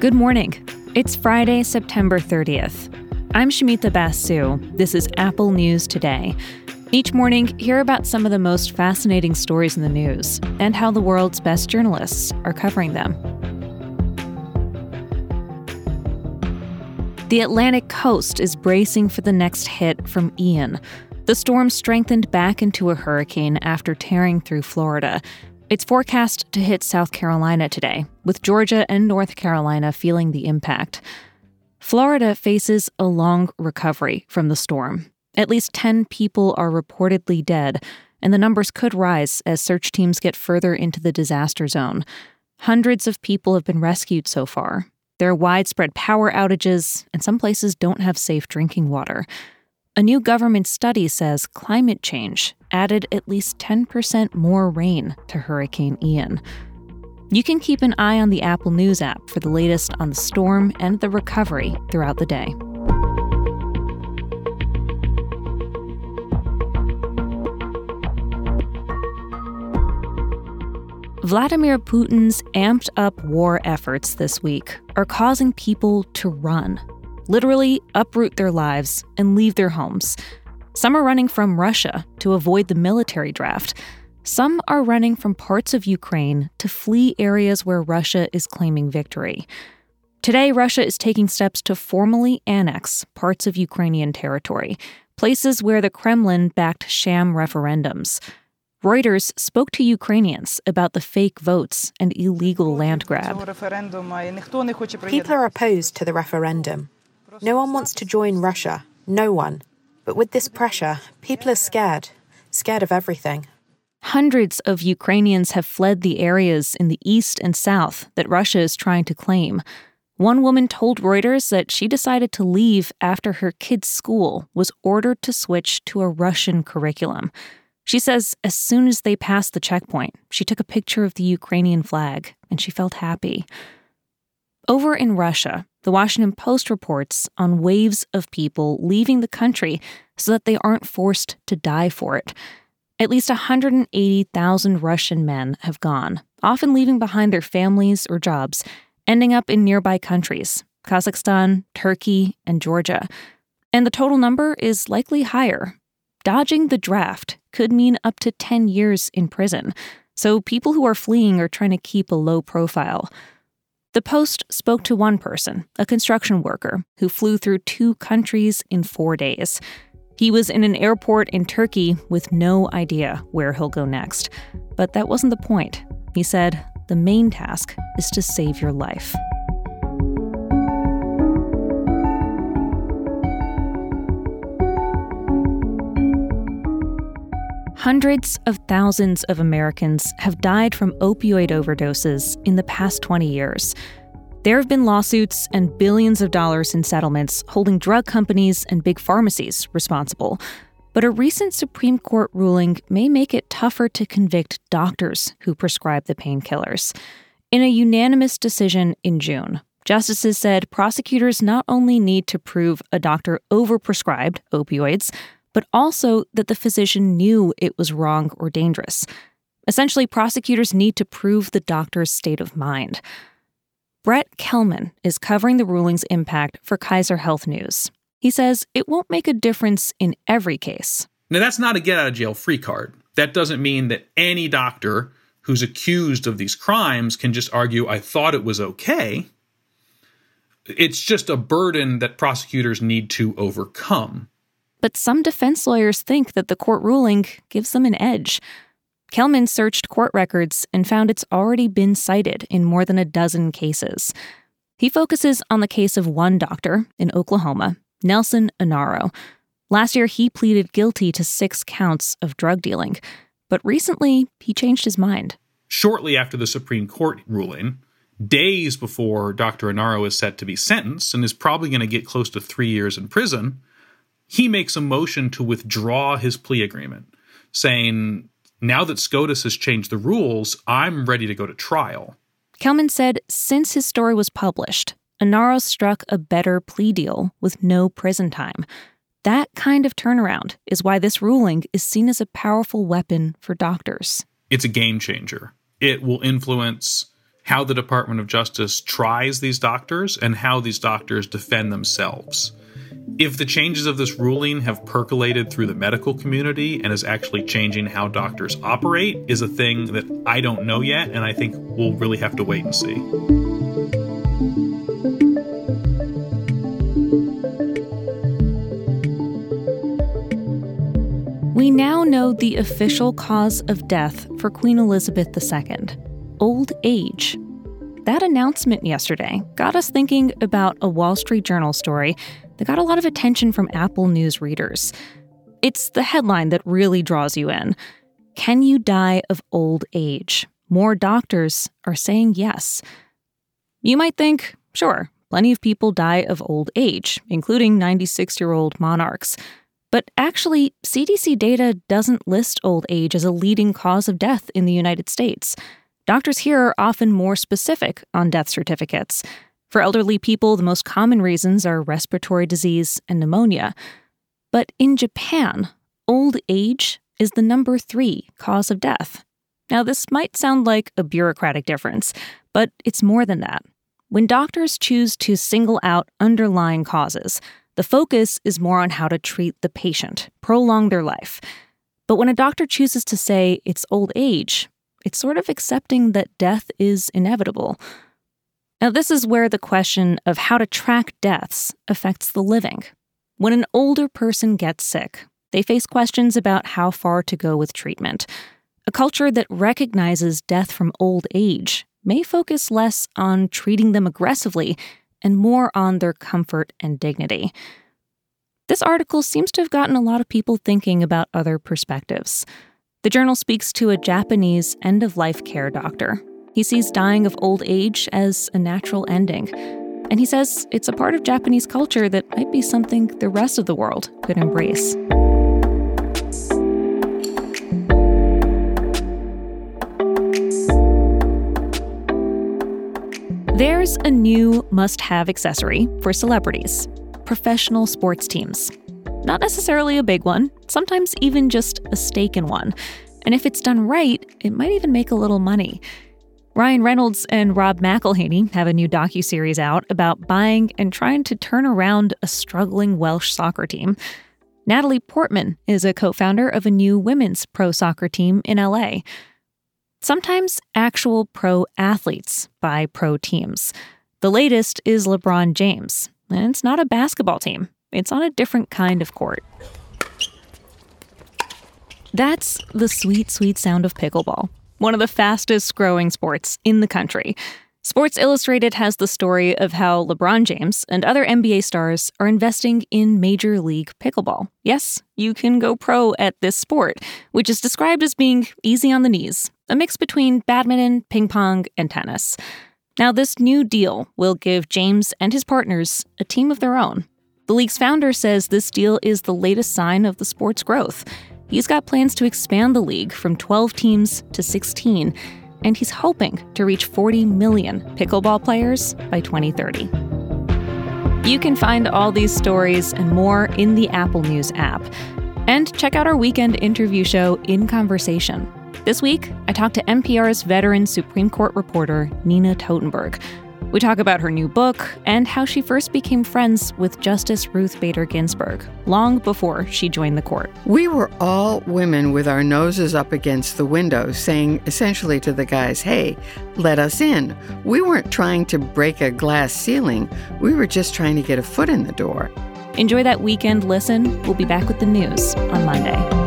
Good morning. It's Friday, September 30th. I'm Shumita Basu. This is Apple News Today. Each morning, hear about some of the most fascinating stories in the news and how the world's best journalists are covering them. The Atlantic coast is bracing for the next hit from Ian. The storm strengthened back into a hurricane after tearing through Florida. It's forecast to hit South Carolina today, with Georgia and North Carolina feeling the impact. Florida faces a long recovery from the storm. At least 10 people are reportedly dead, and the numbers could rise as search teams get further into the disaster zone. Hundreds of people have been rescued so far. There are widespread power outages, and some places don't have safe drinking water. A new government study says climate change added at least 10% more rain to Hurricane Ian. You can keep an eye on the Apple News app for the latest on the storm and the recovery throughout the day. Vladimir Putin's amped up war efforts this week are causing people to run literally uproot their lives and leave their homes. Some are running from Russia to avoid the military draft. Some are running from parts of Ukraine to flee areas where Russia is claiming victory. Today, Russia is taking steps to formally annex parts of Ukrainian territory, places where the Kremlin backed sham referendums. Reuters spoke to Ukrainians about the fake votes and illegal land grab. People are opposed to the referendum. No one wants to join Russia. No one. But with this pressure, people are scared. Scared of everything. Hundreds of Ukrainians have fled the areas in the east and south that Russia is trying to claim. One woman told Reuters that she decided to leave after her kid's school was ordered to switch to a Russian curriculum. She says as soon as they passed the checkpoint, she took a picture of the Ukrainian flag and she felt happy. Over in Russia, the Washington Post reports on waves of people leaving the country so that they aren't forced to die for it. At least 180,000 Russian men have gone, often leaving behind their families or jobs, ending up in nearby countries Kazakhstan, Turkey, and Georgia. And the total number is likely higher. Dodging the draft could mean up to 10 years in prison, so people who are fleeing are trying to keep a low profile. The Post spoke to one person, a construction worker, who flew through two countries in four days. He was in an airport in Turkey with no idea where he'll go next. But that wasn't the point. He said, the main task is to save your life. Hundreds of thousands of Americans have died from opioid overdoses in the past 20 years. There have been lawsuits and billions of dollars in settlements holding drug companies and big pharmacies responsible. But a recent Supreme Court ruling may make it tougher to convict doctors who prescribe the painkillers. In a unanimous decision in June, justices said prosecutors not only need to prove a doctor overprescribed opioids, but also that the physician knew it was wrong or dangerous. Essentially, prosecutors need to prove the doctor's state of mind. Brett Kelman is covering the ruling's impact for Kaiser Health News. He says it won't make a difference in every case. Now, that's not a get out of jail free card. That doesn't mean that any doctor who's accused of these crimes can just argue, I thought it was okay. It's just a burden that prosecutors need to overcome. But some defense lawyers think that the court ruling gives them an edge. Kelman searched court records and found it's already been cited in more than a dozen cases. He focuses on the case of one doctor in Oklahoma, Nelson Onaro. Last year, he pleaded guilty to six counts of drug dealing, but recently he changed his mind. Shortly after the Supreme Court ruling, days before Dr. Onaro is set to be sentenced and is probably going to get close to three years in prison, he makes a motion to withdraw his plea agreement, saying, Now that SCOTUS has changed the rules, I'm ready to go to trial. Kelman said since his story was published, Onaro struck a better plea deal with no prison time. That kind of turnaround is why this ruling is seen as a powerful weapon for doctors. It's a game changer. It will influence how the Department of Justice tries these doctors and how these doctors defend themselves. If the changes of this ruling have percolated through the medical community and is actually changing how doctors operate is a thing that I don't know yet, and I think we'll really have to wait and see. We now know the official cause of death for Queen Elizabeth II old age. That announcement yesterday got us thinking about a Wall Street Journal story that got a lot of attention from Apple News readers. It's the headline that really draws you in Can you die of old age? More doctors are saying yes. You might think, sure, plenty of people die of old age, including 96 year old monarchs. But actually, CDC data doesn't list old age as a leading cause of death in the United States. Doctors here are often more specific on death certificates. For elderly people, the most common reasons are respiratory disease and pneumonia. But in Japan, old age is the number three cause of death. Now, this might sound like a bureaucratic difference, but it's more than that. When doctors choose to single out underlying causes, the focus is more on how to treat the patient, prolong their life. But when a doctor chooses to say it's old age, it's sort of accepting that death is inevitable. Now, this is where the question of how to track deaths affects the living. When an older person gets sick, they face questions about how far to go with treatment. A culture that recognizes death from old age may focus less on treating them aggressively and more on their comfort and dignity. This article seems to have gotten a lot of people thinking about other perspectives. The journal speaks to a Japanese end of life care doctor. He sees dying of old age as a natural ending. And he says it's a part of Japanese culture that might be something the rest of the world could embrace. There's a new must have accessory for celebrities professional sports teams. Not necessarily a big one, sometimes even just a stake in one. And if it's done right, it might even make a little money. Ryan Reynolds and Rob McElhenney have a new docu-series out about buying and trying to turn around a struggling Welsh soccer team. Natalie Portman is a co-founder of a new women's pro soccer team in LA. Sometimes actual pro athletes buy pro teams. The latest is LeBron James, and it's not a basketball team. It's on a different kind of court. That's the sweet, sweet sound of pickleball, one of the fastest growing sports in the country. Sports Illustrated has the story of how LeBron James and other NBA stars are investing in Major League Pickleball. Yes, you can go pro at this sport, which is described as being easy on the knees, a mix between badminton, ping pong, and tennis. Now, this new deal will give James and his partners a team of their own. The league's founder says this deal is the latest sign of the sport's growth. He's got plans to expand the league from 12 teams to 16 and he's hoping to reach 40 million pickleball players by 2030. You can find all these stories and more in the Apple News app. And check out our weekend interview show, In Conversation. This week, I talked to NPR's veteran Supreme Court reporter, Nina Totenberg. We talk about her new book and how she first became friends with Justice Ruth Bader Ginsburg, long before she joined the court. We were all women with our noses up against the window, saying essentially to the guys, hey, let us in. We weren't trying to break a glass ceiling, we were just trying to get a foot in the door. Enjoy that weekend listen. We'll be back with the news on Monday.